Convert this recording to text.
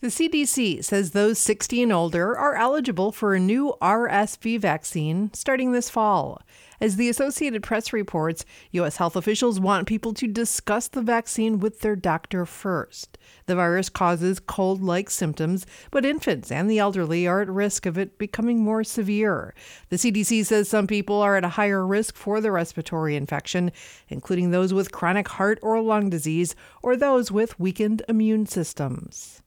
The CDC says those 60 and older are eligible for a new RSV vaccine starting this fall. As the Associated Press reports, U.S. health officials want people to discuss the vaccine with their doctor first. The virus causes cold like symptoms, but infants and the elderly are at risk of it becoming more severe. The CDC says some people are at a higher risk for the respiratory infection, including those with chronic heart or lung disease or those with weakened immune systems.